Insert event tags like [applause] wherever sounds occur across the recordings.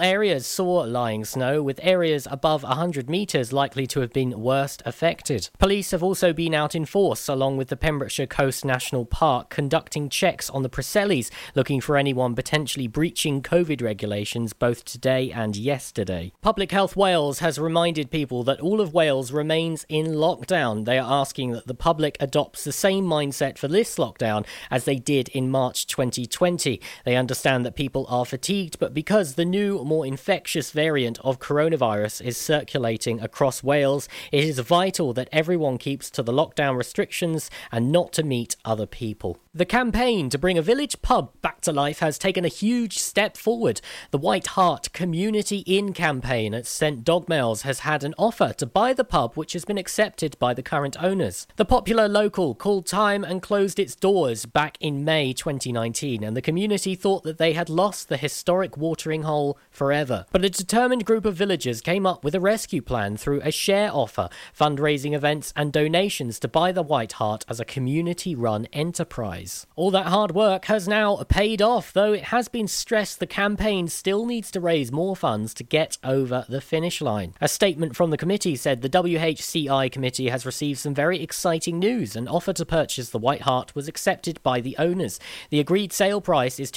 areas saw lying snow, with areas above 100 metres likely to have been worst affected. Police have also been out in force, along with the Pembrokeshire Coast National Park, conducting checks on the Preseli's, looking for anyone potentially breaching COVID regulations both today and yesterday. Public Health Wales has reminded people that all of Wales remains in lockdown. They are asking that the public adopts the same mindset for this lockdown as they did in March 2020. They understand that people are fatigued, but because the new more infectious variant of coronavirus is circulating across Wales, it is vital that everyone keeps to the lockdown restrictions and not to meet other people. The campaign to bring a village pub back to life has taken a huge step forward. The White Hart Community Inn campaign at St Dogmaels has had an offer to buy the pub, which has been accepted by the current owners. The popular local called time and closed its doors back in May 2019, and the community thought that they had lost the historic watering hole forever. But a determined group of villagers came up with a rescue plan through a share offer, fundraising events, and donations to buy the White Hart as a community run enterprise. All that hard work has now paid off, though it has been stressed the campaign still needs to raise more funds to get over the finish line. A statement from the committee said the WHCI committee has received some very exciting news. An offer to purchase the White Hart was accepted by the owners. The agreed sale price is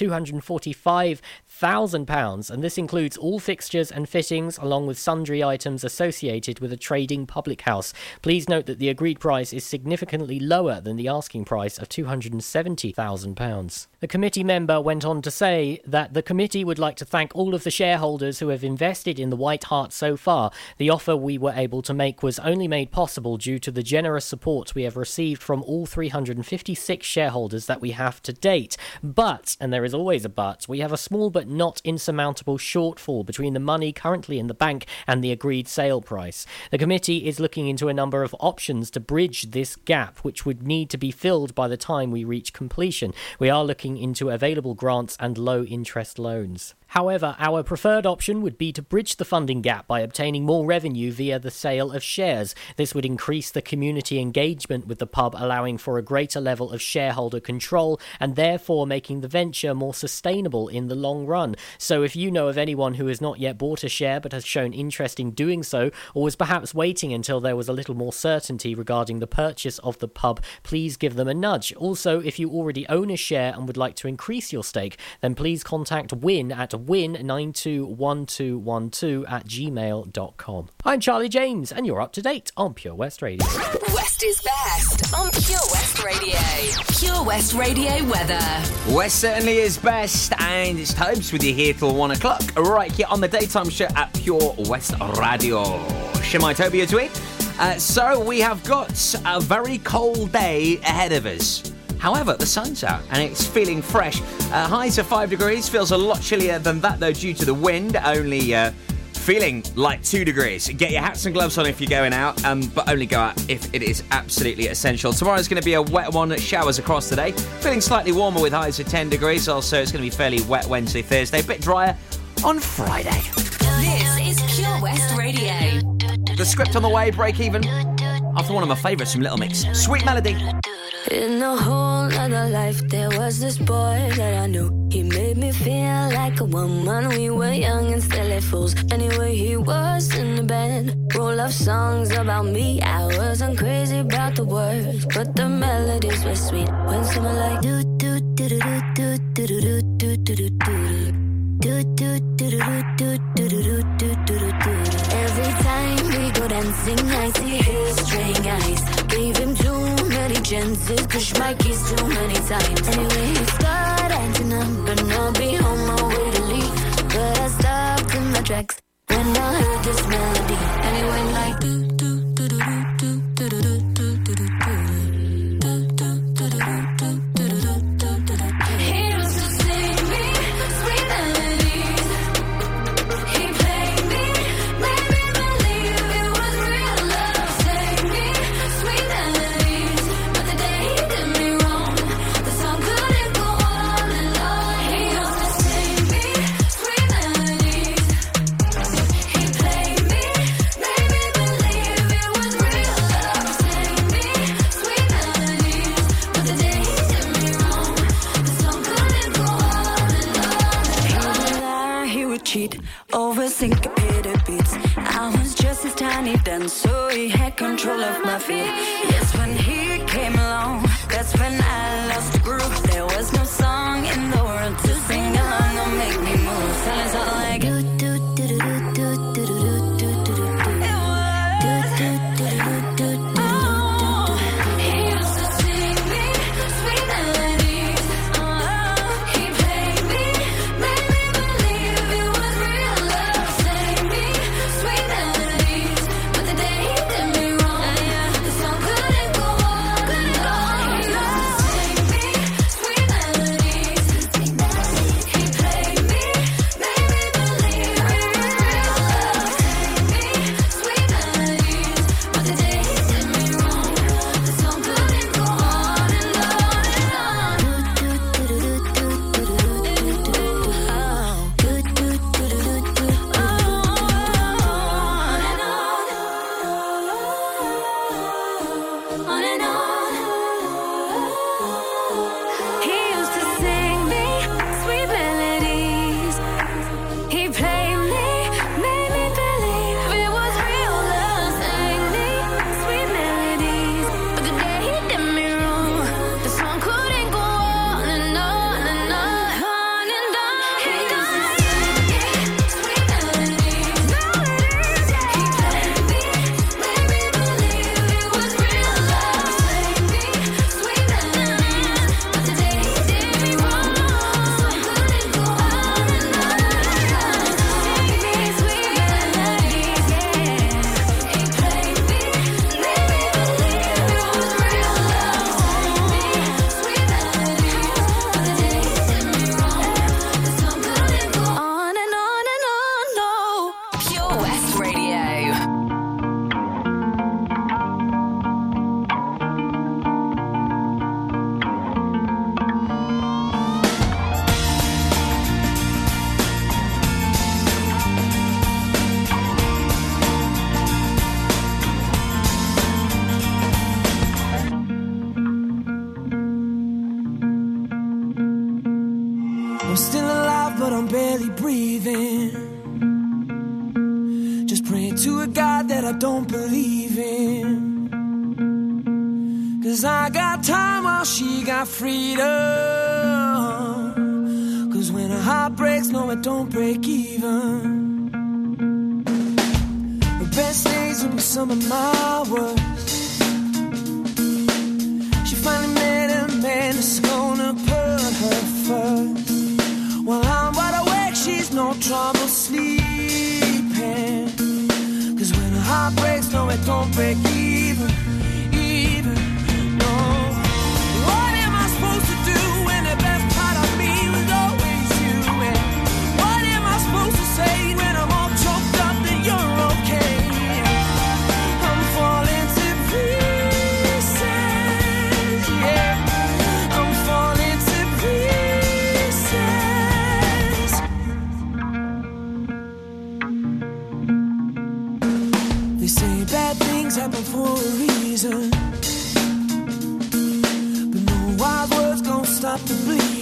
£245,000, and this includes all fixtures and fittings along with sundry items associated with a trading public house. Please note that the agreed price is significantly lower than the asking price of 270 £70,000. The committee member went on to say that the committee would like to thank all of the shareholders who have invested in the White Hart so far. The offer we were able to make was only made possible due to the generous support we have received from all 356 shareholders that we have to date. But, and there is always a but, we have a small but not insurmountable shortfall between the money currently in the bank and the agreed sale price. The committee is looking into a number of options to bridge this gap, which would need to be filled by the time we reach completion. We are looking into available grants and low interest loans. However, our preferred option would be to bridge the funding gap by obtaining more revenue via the sale of shares. This would increase the community engagement with the pub, allowing for a greater level of shareholder control and therefore making the venture more sustainable in the long run. So, if you know of anyone who has not yet bought a share but has shown interest in doing so, or was perhaps waiting until there was a little more certainty regarding the purchase of the pub, please give them a nudge. Also, if you already own a share and would like to increase your stake, then please contact Win at win921212 at gmail.com. I'm Charlie James, and you're up to date on Pure West Radio. West is best on Pure West Radio. Pure West Radio weather. West certainly is best, and it's Tobes with you here till one o'clock, right here on the daytime show at Pure West Radio. Shemai Toby a tweet. Uh, so we have got a very cold day ahead of us. However, the sun's out and it's feeling fresh. Uh, highs of 5 degrees, feels a lot chillier than that though due to the wind, only uh, feeling like 2 degrees. Get your hats and gloves on if you're going out, um, but only go out if it is absolutely essential. Tomorrow's going to be a wet one, showers across today. Feeling slightly warmer with highs of 10 degrees, also it's going to be fairly wet Wednesday, Thursday, a bit drier on Friday. This is Pure West Radio. The script on the way, break even. After one of my favourites from Little Mix, Sweet Melody. In a whole other life, there was this boy that I knew. He made me feel like a woman. We were young and silly fools. Anyway, he was in the band. Roll of songs about me. I wasn't crazy about the words, but the melodies were sweet. When someone like do do do do do do do do do do do do Every time we go dancing, I see his straying eyes. Gave him too many chances, push my keys too many times. Anyway, he started acting up, and I'll be on my way to leave. But I stopped in my tracks when I heard this melody, went like control of my feet. to a God that I don't believe in. Cause I got time while she got freedom. Cause when a heart breaks, no, it don't break even. The best days will be some of my worst. She finally met a man that's gonna put her first. While I'm wide awake, she's no trouble. heart breaks, no, it don't break even. happen for a reason. But no wild words gonna stop the bleeding.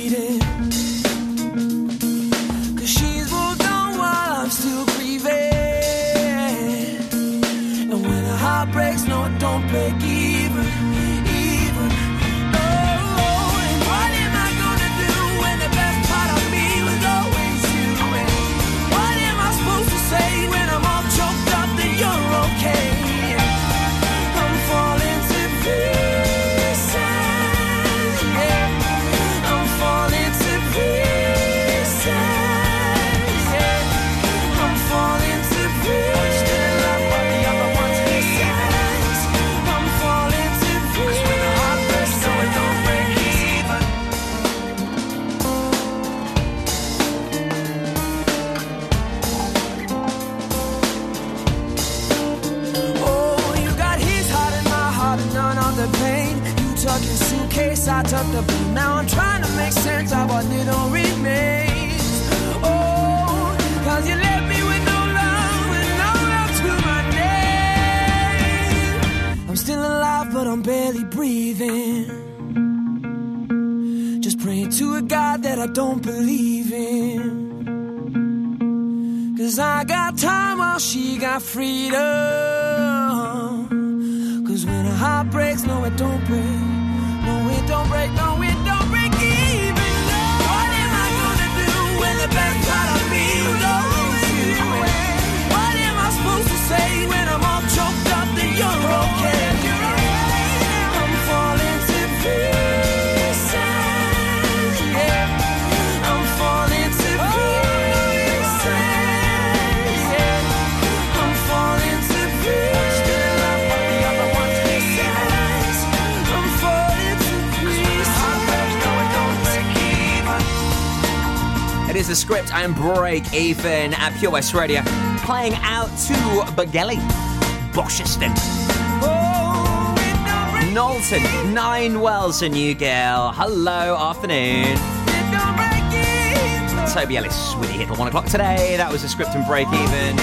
Freedom. The script and break even at Pure West Radio, playing out to Begelly, Bosherston, Knowlton, Nine Wells, and you girl. Hello, afternoon. Toby Ellis the hit at one o'clock today. That was the script and break even.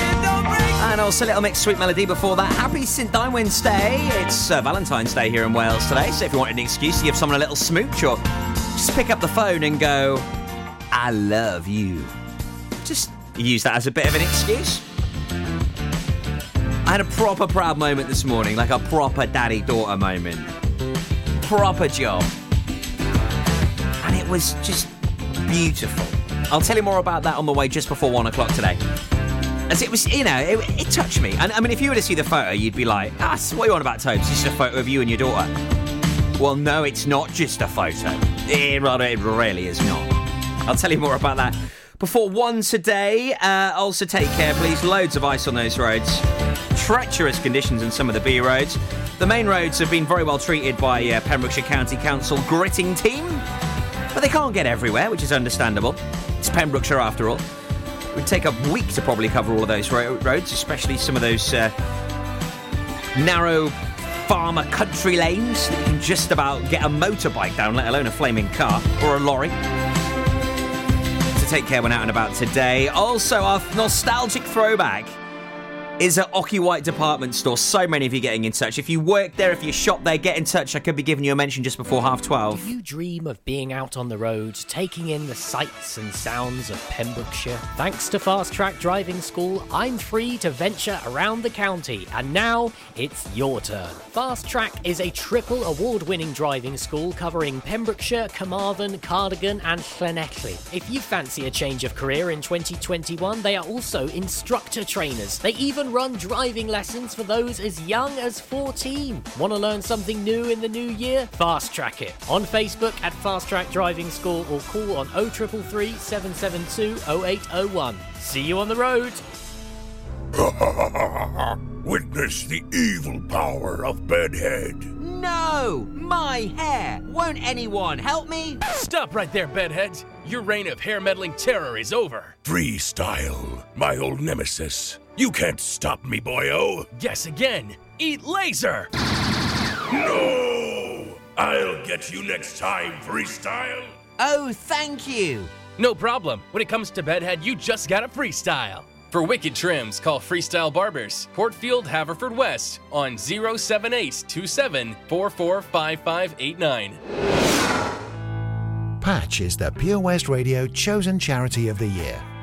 And also a little mix sweet melody before that. Happy St. Dwynwen's Day. It's uh, Valentine's Day here in Wales today, so if you want an excuse to give someone a little smooch or just pick up the phone and go, I love you. Just use that as a bit of an excuse. I had a proper proud moment this morning, like a proper daddy daughter moment. Proper job. And it was just beautiful. I'll tell you more about that on the way just before one o'clock today. As it was, you know, it, it touched me. And I mean, if you were to see the photo, you'd be like, ah, what are you on about, Tobes? This is a photo of you and your daughter. Well, no, it's not just a photo. It, it really is not. I'll tell you more about that. Before one today, uh, also take care, please. Loads of ice on those roads. Treacherous conditions in some of the B roads. The main roads have been very well treated by uh, Pembrokeshire County Council gritting team, but they can't get everywhere, which is understandable. It's Pembrokeshire after all. It would take a week to probably cover all of those ro- roads, especially some of those uh, narrow farmer country lanes that you can just about get a motorbike down, let alone a flaming car or a lorry. Take care when out and about today. Also, our nostalgic throwback is at Ocky White Department Store. So many of you getting in touch. If you work there, if you shop there, get in touch. I could be giving you a mention just before half 12. Do you dream of being out on the road, taking in the sights and sounds of Pembrokeshire? Thanks to Fast Track Driving School, I'm free to venture around the county, and now it's your turn. Fast Track is a triple award winning driving school covering Pembrokeshire, Carmarthen, Cardigan, and Llanelli. If you fancy a change of career in 2021, they are also instructor trainers. They even run driving lessons for those as young as 14. Want to learn something new in the new year? Fast Track it on Facebook at Fast Track Driving School or call on 0333 772 0801. See you on the road. [laughs] Witness the evil power of Bedhead. No! My hair! Won't anyone help me? Stop right there, bedheads. Your reign of hair meddling terror is over. Freestyle, my old nemesis. You can't stop me, boyo. Guess again. Eat laser. No! I'll get you next time, Freestyle. Oh, thank you! No problem. When it comes to bedhead, you just gotta freestyle. For wicked trims, call Freestyle Barbers, Portfield, Haverfordwest, on 07827 Patch is the Pure West Radio chosen charity of the year.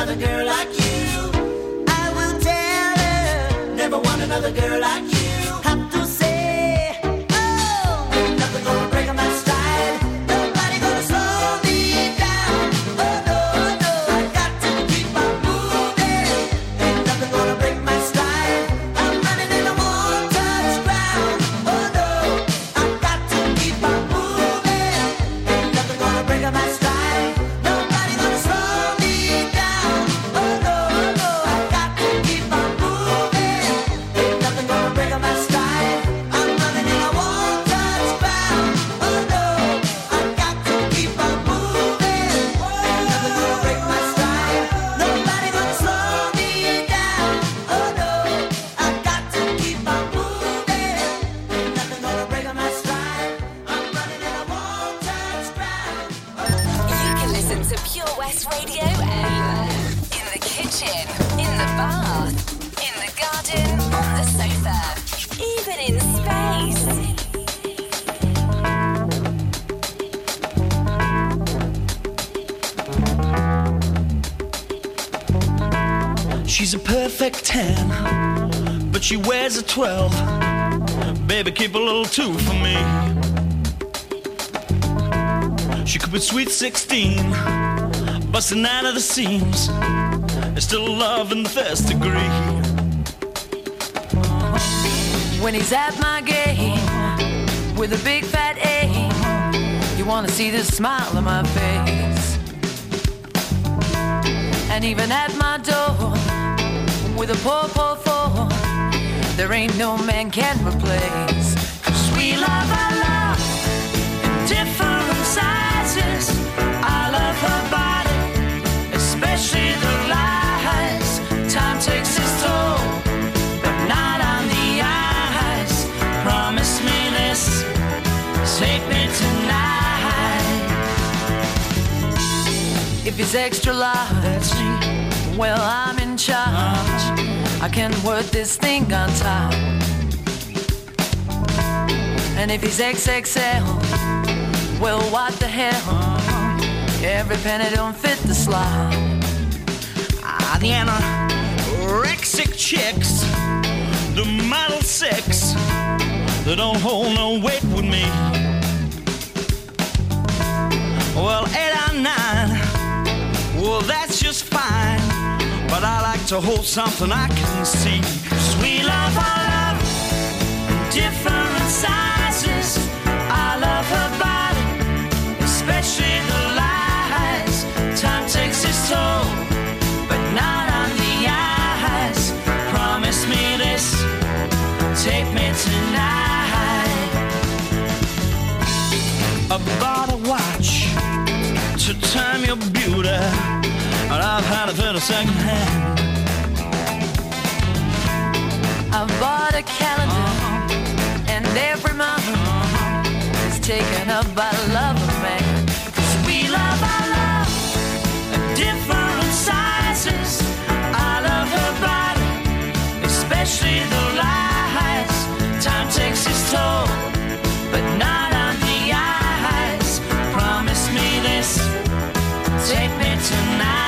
another girl like you. I will tell her. Never want another girl like you. twelve. Baby, keep a little two for me. She could be sweet sixteen, busting out of the seams. It's still love in the first degree. When he's at my game with a big fat A, you wanna see the smile on my face. And even at my door with a poor, poor phone there ain't no man can replace. Cause we love our love in different sizes. I love her body, especially the lies. Time takes its toll, but not on the eyes. Promise me this, take me tonight. If it's extra large, well, I'm in charge. I can work this thing on top. And if he's XXL, well, what the hell? Every penny don't fit the slot. Ah, the anorexic chicks, the model six, they don't hold no weight with me. Well, eight or nine, well, that's just fine. But I like to hold something I can see. Cause we love our love in different sizes. I love her body, especially the lies. Time takes its toll, but not on the eyes. Promise me this, take me tonight. I bought a watch to time your beauty I've had a second hand. I bought a calendar, and every month is taken up by the love of man. 'Cause we love our love in different sizes. I love her body, especially the lies. Time takes its toll, but not on the eyes. Promise me this, take me tonight.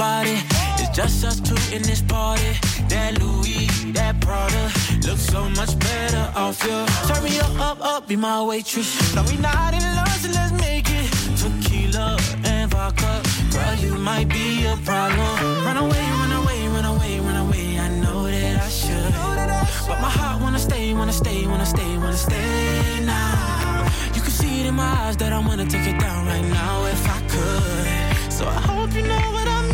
on. It's just us two in this party. That Louis, that Prada, looks so much better off you. Turn me up, up, up, be my waitress. No, we not in love, so let's make it. Tequila and vodka, girl, you might be a problem. Run away, run away, run away, run away. I know that I should, but my heart wanna stay, wanna stay, wanna stay, wanna stay now. You can see it in my eyes that I wanna take it down right now if I could. So I hope you know what I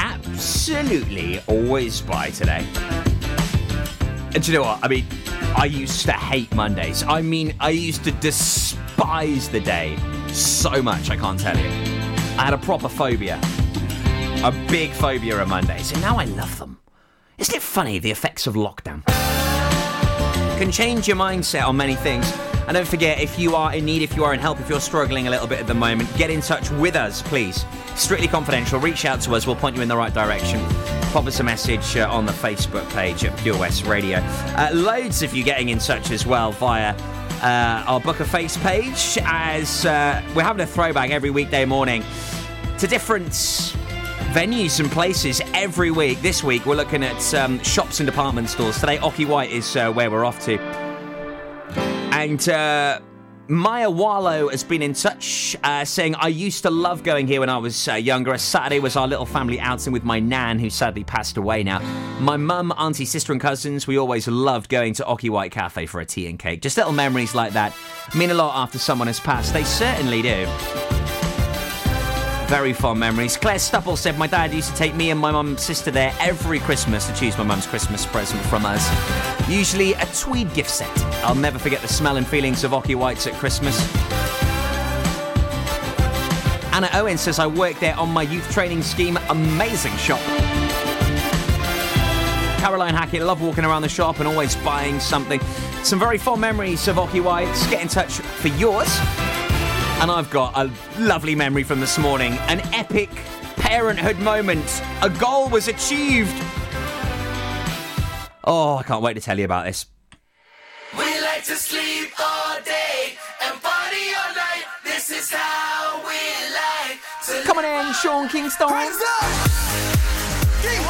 absolutely always by today. And you know what? I mean, I used to hate Mondays. I mean, I used to despise the day so much, I can't tell you. I had a proper phobia. A big phobia of Mondays. And now I love them. Isn't it funny the effects of lockdown? Can change your mindset on many things. And don't forget, if you are in need, if you are in help, if you're struggling a little bit at the moment, get in touch with us, please. Strictly confidential. Reach out to us. We'll point you in the right direction. Pop us a message uh, on the Facebook page at Pure West Radio. Uh, loads of you getting in touch as well via uh, our Book a Face page, as uh, we're having a throwback every weekday morning to different venues and places every week. This week, we're looking at um, shops and department stores. Today, Ocky White is uh, where we're off to. And uh, Maya Wallow has been in touch, uh, saying, I used to love going here when I was uh, younger. A Saturday was our little family outing with my nan, who sadly passed away now. My mum, auntie, sister, and cousins, we always loved going to Ocky White Cafe for a tea and cake. Just little memories like that mean a lot after someone has passed. They certainly do. Very fond memories. Claire Stupple said, My dad used to take me and my mum's sister there every Christmas to choose my mum's Christmas present from us. Usually a tweed gift set. I'll never forget the smell and feelings of Ocky Whites at Christmas. Anna Owen says, I worked there on my youth training scheme. Amazing shop. Caroline Hackett, love walking around the shop and always buying something. Some very fond memories of Ocky Whites. Get in touch for yours. And I've got a lovely memory from this morning an epic parenthood moment. A goal was achieved. Oh, I can't wait to tell you about this. We like to sleep all day and party all night. This is how we like to Come on in, Sean Kingston. Hands up! King,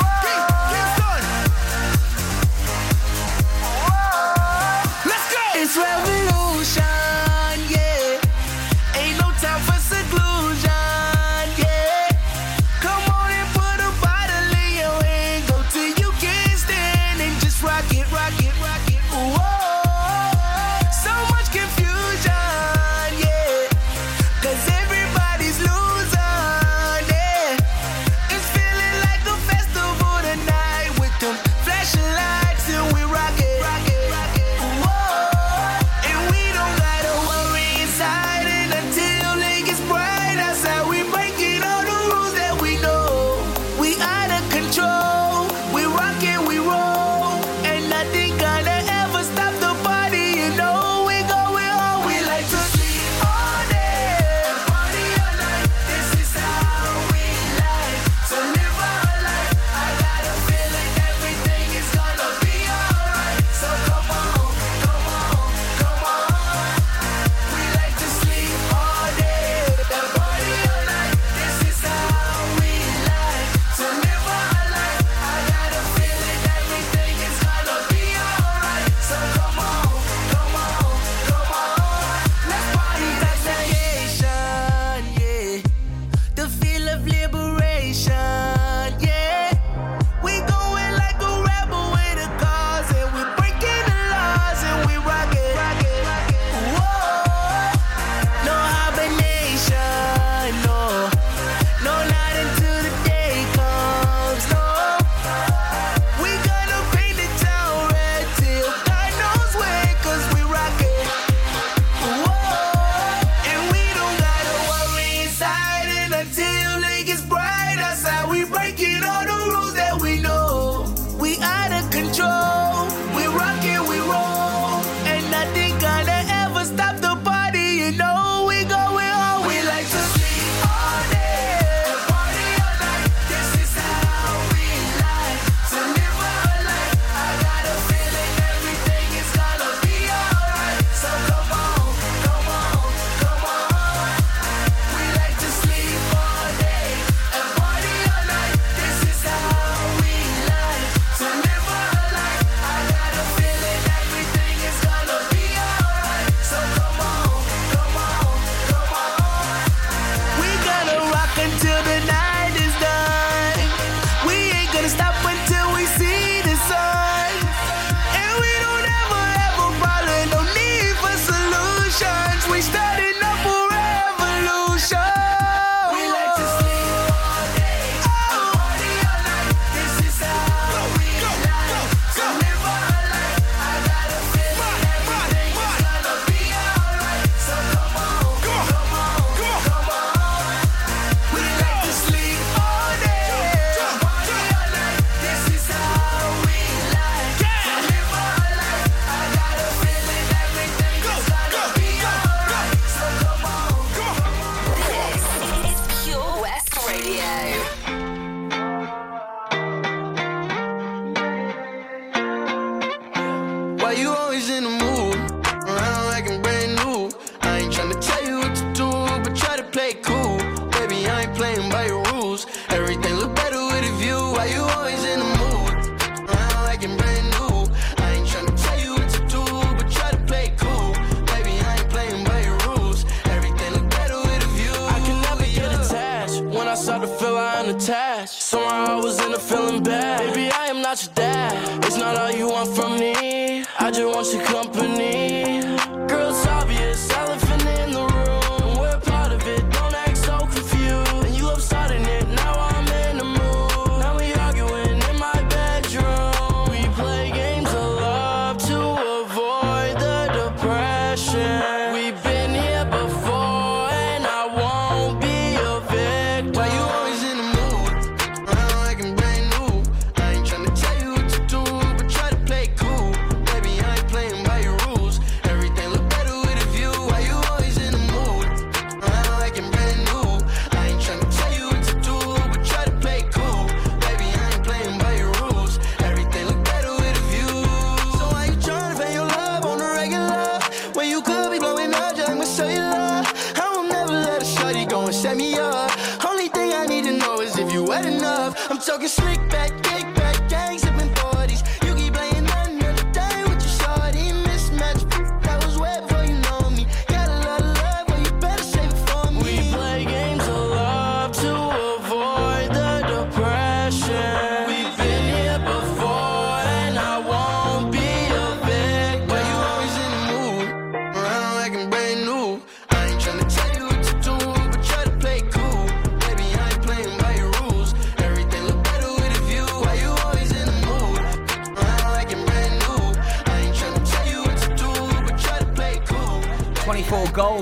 slick back,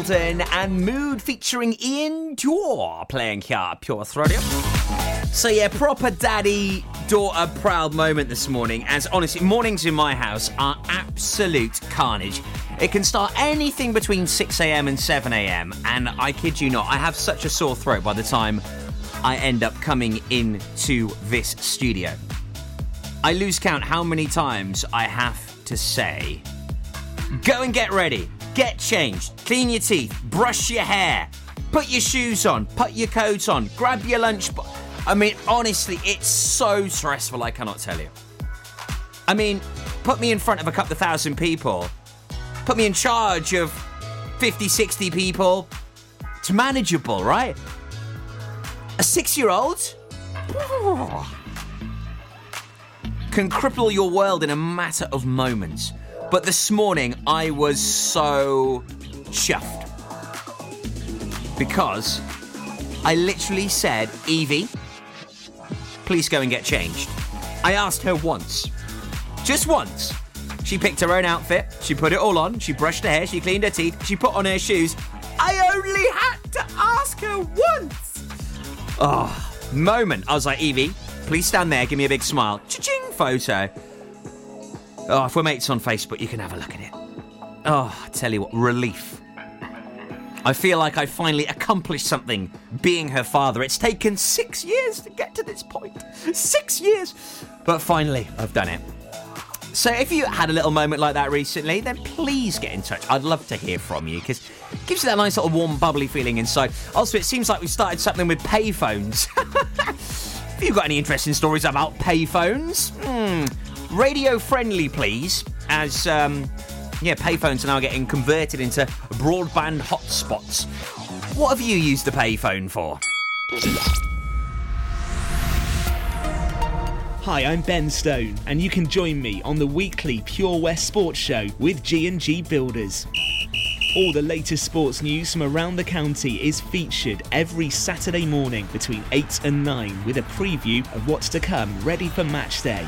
24 Golden and Mood featuring iann dior playing here Pure Radio. So yeah, proper daddy daughter proud moment this morning. As honestly, mornings in my house are absolute carnage. It can start anything between 6 a.m. and 7 a.m. And I kid you not, I have such a sore throat by the time I end up coming into this studio. I lose count how many times I have to say, Go and get ready. Get changed. Clean your teeth. Brush your hair. Put your shoes on. Put your coat on. Grab your lunch. bo- I mean, honestly, it's so stressful, I cannot tell you. I mean, put me in front of a couple of thousand people. Put me in charge of 50, 60 people. It's manageable, right? A six year old can cripple your world in a matter of moments. But this morning, I was so chuffed. Because I literally said, Evie, please go and get changed. I asked her once. Just once. She picked her own outfit, she put it all on, she brushed her hair, she cleaned her teeth, she put on her shoes. I only had to ask her once. Oh, moment. I was like, Evie, please stand there, give me a big smile. Cha-ching photo. Oh, if we're mates on Facebook, you can have a look at it. Oh, I tell you what, relief. I feel like I finally accomplished something being her father. It's taken six years to get to this point. Six years! But finally, I've done it. So if you had a little moment like that recently, then please get in touch. I'd love to hear from you because it gives you that nice little warm, bubbly feeling inside. Also, it seems like we've started something with payphones. [laughs] Have you got any interesting stories about payphones? Hmm. Radio friendly, please, as um, yeah, payphones are now getting converted into broadband hotspots. What have you used the payphone for? Hi, I'm Ben Stone, and you can join me on the weekly Pure West Sports Show with G&G Builders. All the latest sports news from around the county is featured every Saturday morning between 8 and 9 with a preview of what's to come ready for match day.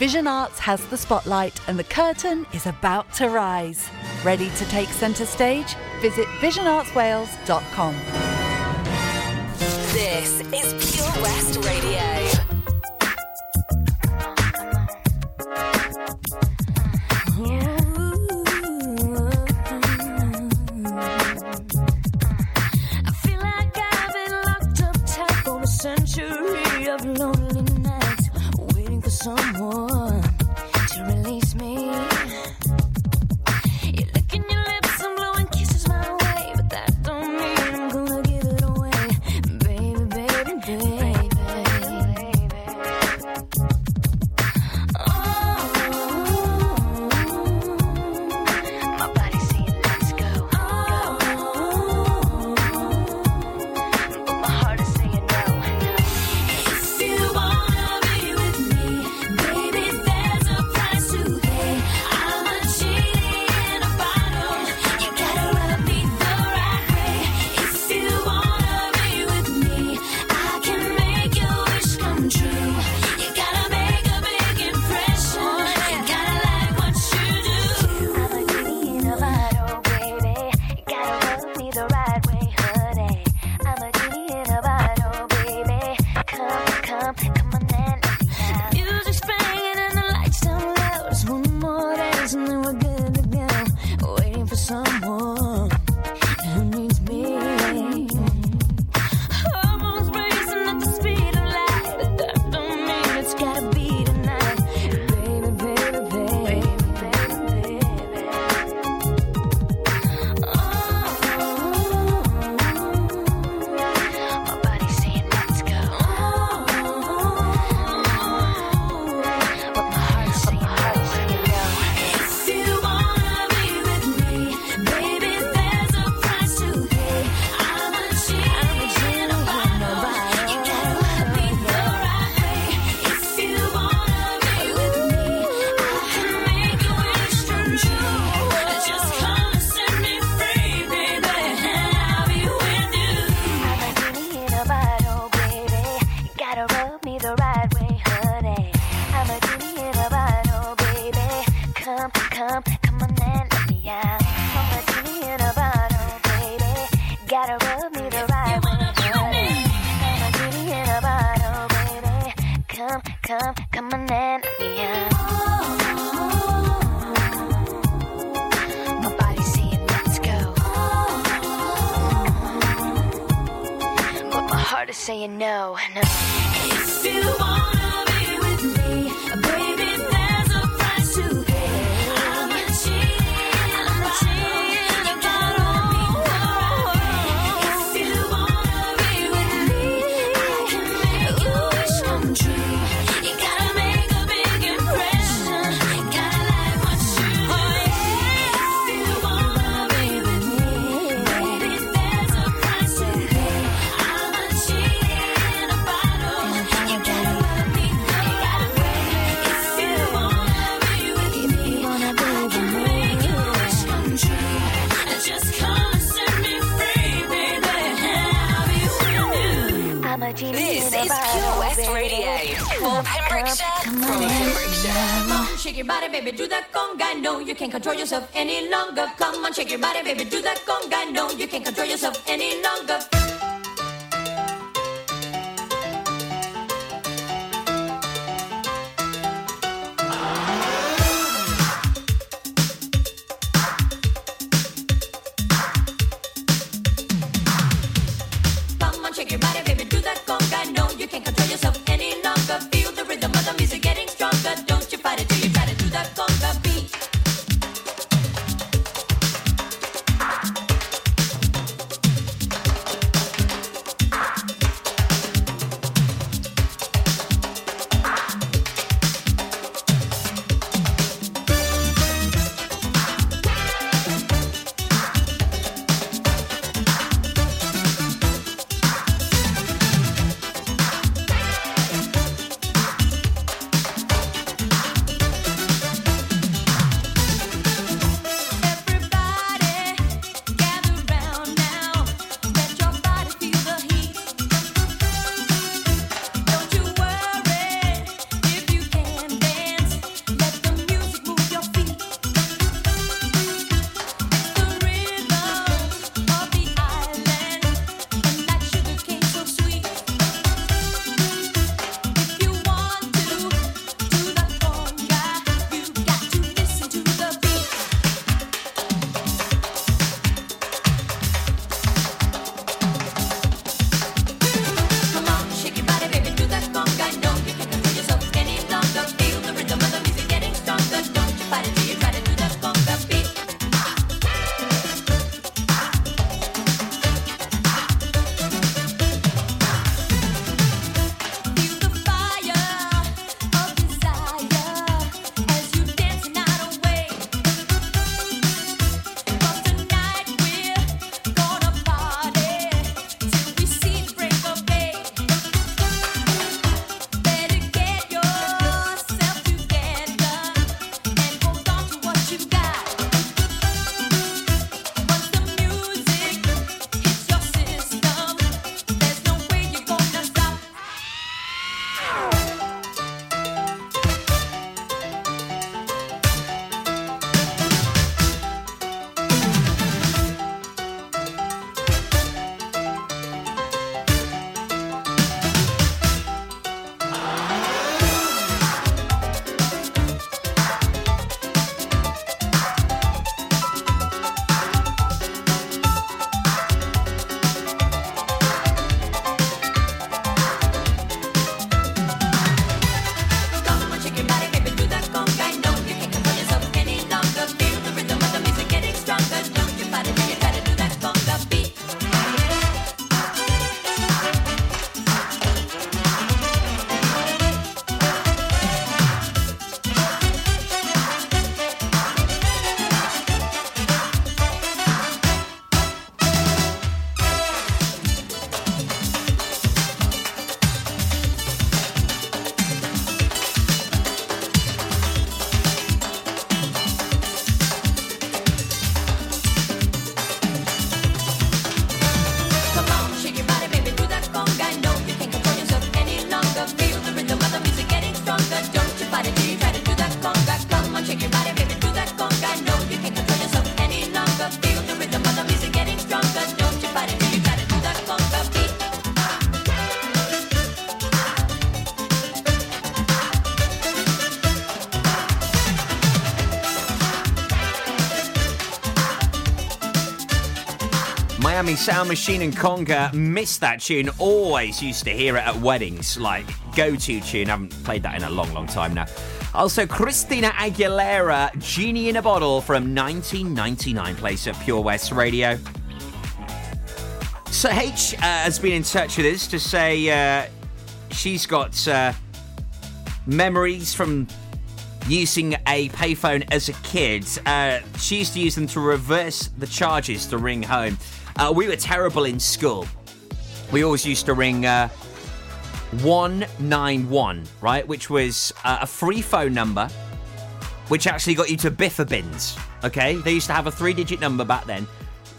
Vision Arts has the spotlight and the curtain is about to rise. Ready to take centre stage? Visit visionartswales.com. This is Pure West Radio. Full Pembrokeshire. Come on in. Pembrokeshire. On, shake your body, baby, do that conga. No, you can't control yourself any longer. Come on, shake your body, baby, do that conga. No, you can't control yourself any longer. Sound Machine and Conga missed that tune. Always used to hear it at weddings, like go to tune. I haven't played that in a long, long time now. Also, Christina Aguilera, Genie in a Bottle from 1999, plays at Pure West Radio. So H uh, has been in touch with us to say uh, she's got uh, memories from using a payphone as a kid. Uh, she used to use them to reverse the charges to ring home. Uh, we were terrible in school. We always used to ring uh, 191, right? Which was uh, a free phone number, which actually got you to Biffa Bins. Okay? They used to have a three digit number back then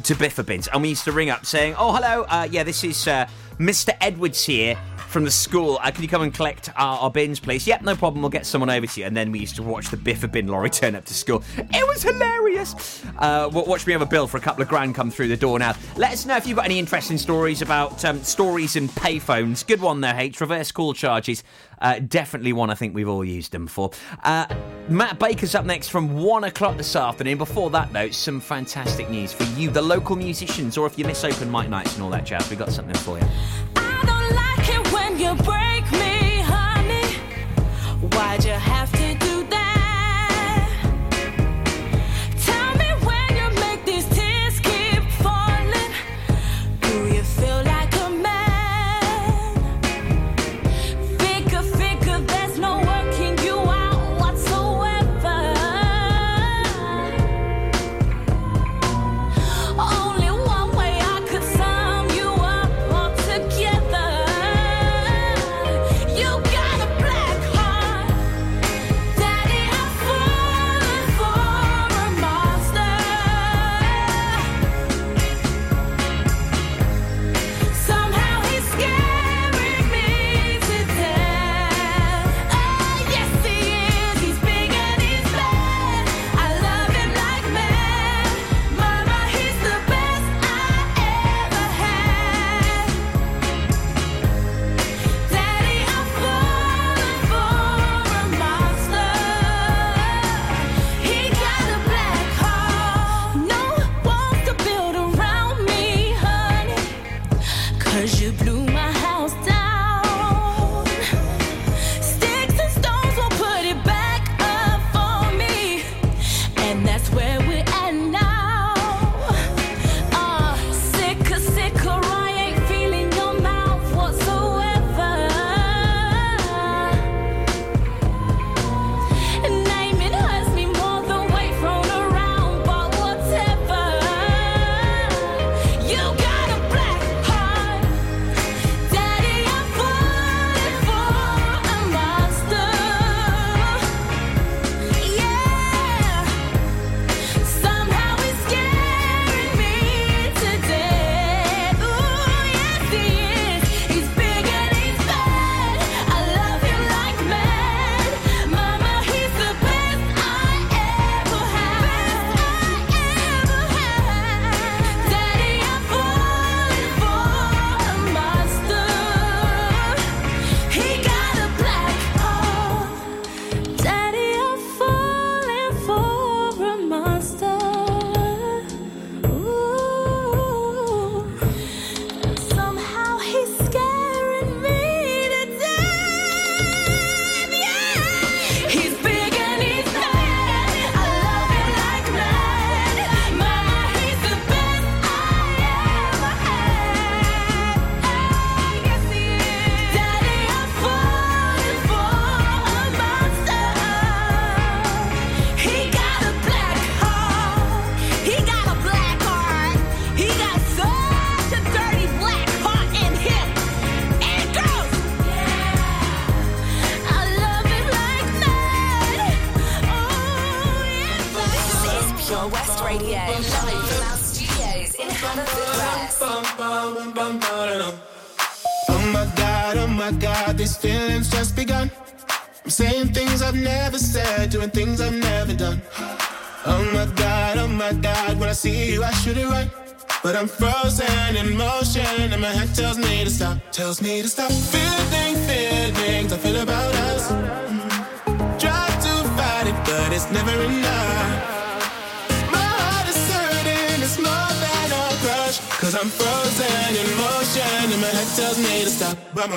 to Biffa Bins. And we used to ring up saying, Oh, hello. Uh, yeah, this is uh, Mr. Edwards here from the school. Uh, can you come and collect our, our bins, please? Yep, no problem. We'll get someone over to you. And then we used to watch the Biffa Bin lorry turn up to school. It was hilarious. Uh, watch me have a bill for a couple of grand come through the door now. Let us know if you've got any interesting stories about um, stories and payphones. Good one there, H. Reverse call charges. Uh, definitely one I think we've all used them for. Uh, Matt Baker's up next from one o'clock this afternoon. Before that, though, some fantastic news for you, the local musicians, or if you miss open mic nights and all that jazz, we've got something for you. I don't like it when you break me, honey. Why'd you have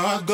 stop, but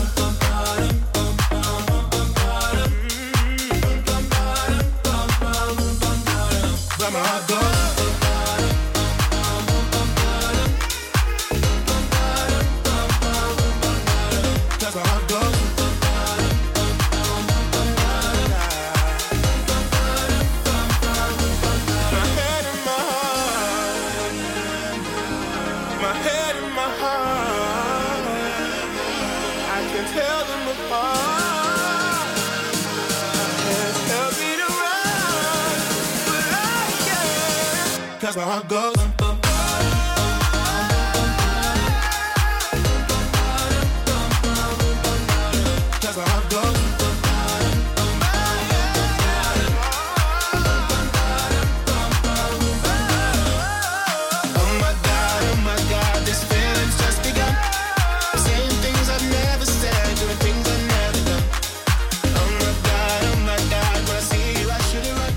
Can't. Cause my heart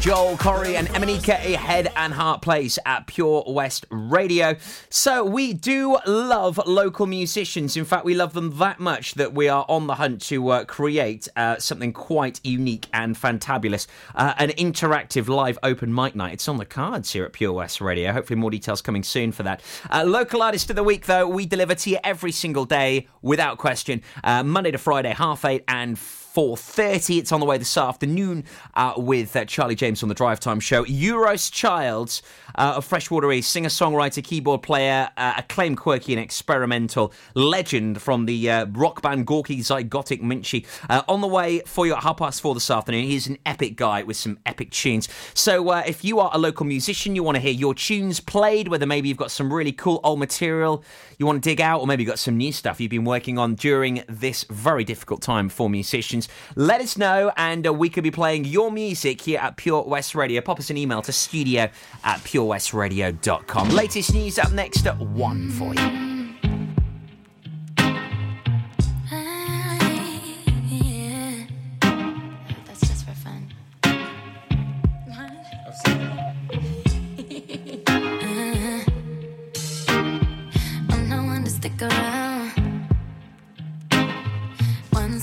Joel Corry and MNEK Head and Heart Place at Pure West Radio. So we do love local musicians. In fact, we love them that much that we are on the hunt to uh, create uh, something quite unique and fantabulous. Uh, an interactive live open mic night. It's on the cards here at Pure West Radio. Hopefully, more details coming soon for that. Uh, local artist of the week, though, we deliver to you every single day without question. Uh, Monday to Friday, half eight and 4.30. It's on the way this afternoon uh, with uh, Charlie James on the Drive Time Show. Euros Childs uh, of Freshwater East, singer-songwriter, keyboard player, uh, acclaimed quirky and experimental legend from the uh, rock band Gorky Zygotic Mynci. Uh, on the way for you at half past four this afternoon. He's an epic guy with some epic tunes. So if you are a local musician, you want to hear your tunes played, whether maybe you've got some really cool old material you want to dig out, or maybe you've got some new stuff you've been working on during this very difficult time for musicians, let us know and uh, we could be playing your music here at Pure West Radio. Pop us an email to studio at purewestradio.com. Latest news up next at one for you.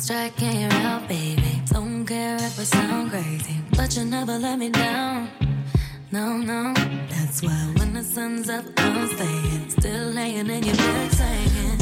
You're out, baby. Don't care if I sound crazy, but you never let me down. No, no, that's why when the sun's up, I'm staying. Still laying in your bed saying.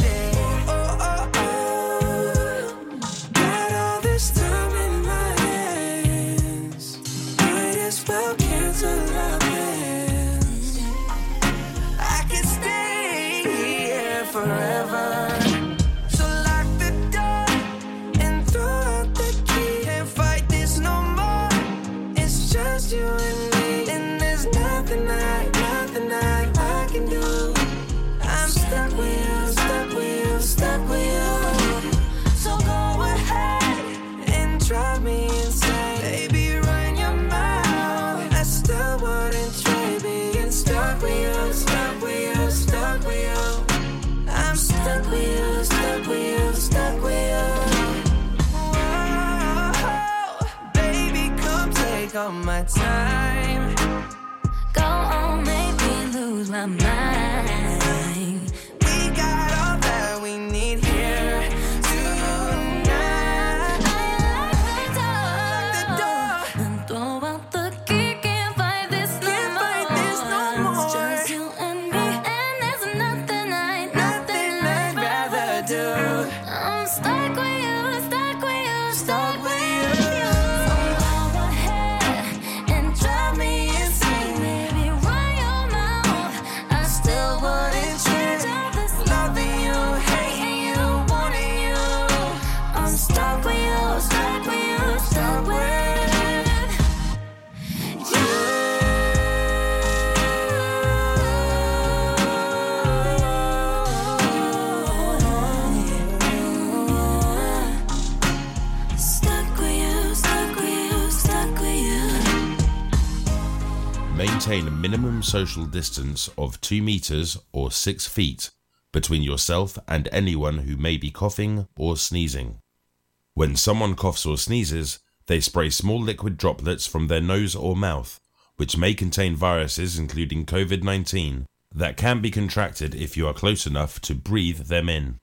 my mind. maintain a minimum social distance of 2 meters or 6 feet between yourself and anyone who may be coughing or sneezing. When someone coughs or sneezes, they spray small liquid droplets from their nose or mouth, which may contain viruses including COVID 19 that can be contracted if you are close enough to breathe them in.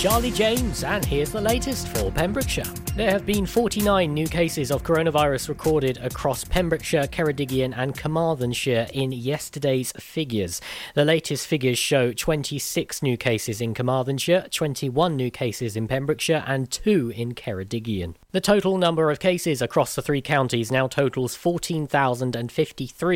Charlie James, and here's the latest for Pembrokeshire. There have been 49 new cases of coronavirus recorded across Pembrokeshire, Ceredigion, and Carmarthenshire in yesterday's figures. The latest figures show 26 new cases in Carmarthenshire, 21 new cases in Pembrokeshire, and 2 in Ceredigion. The total number of cases across the three counties now totals 14,053.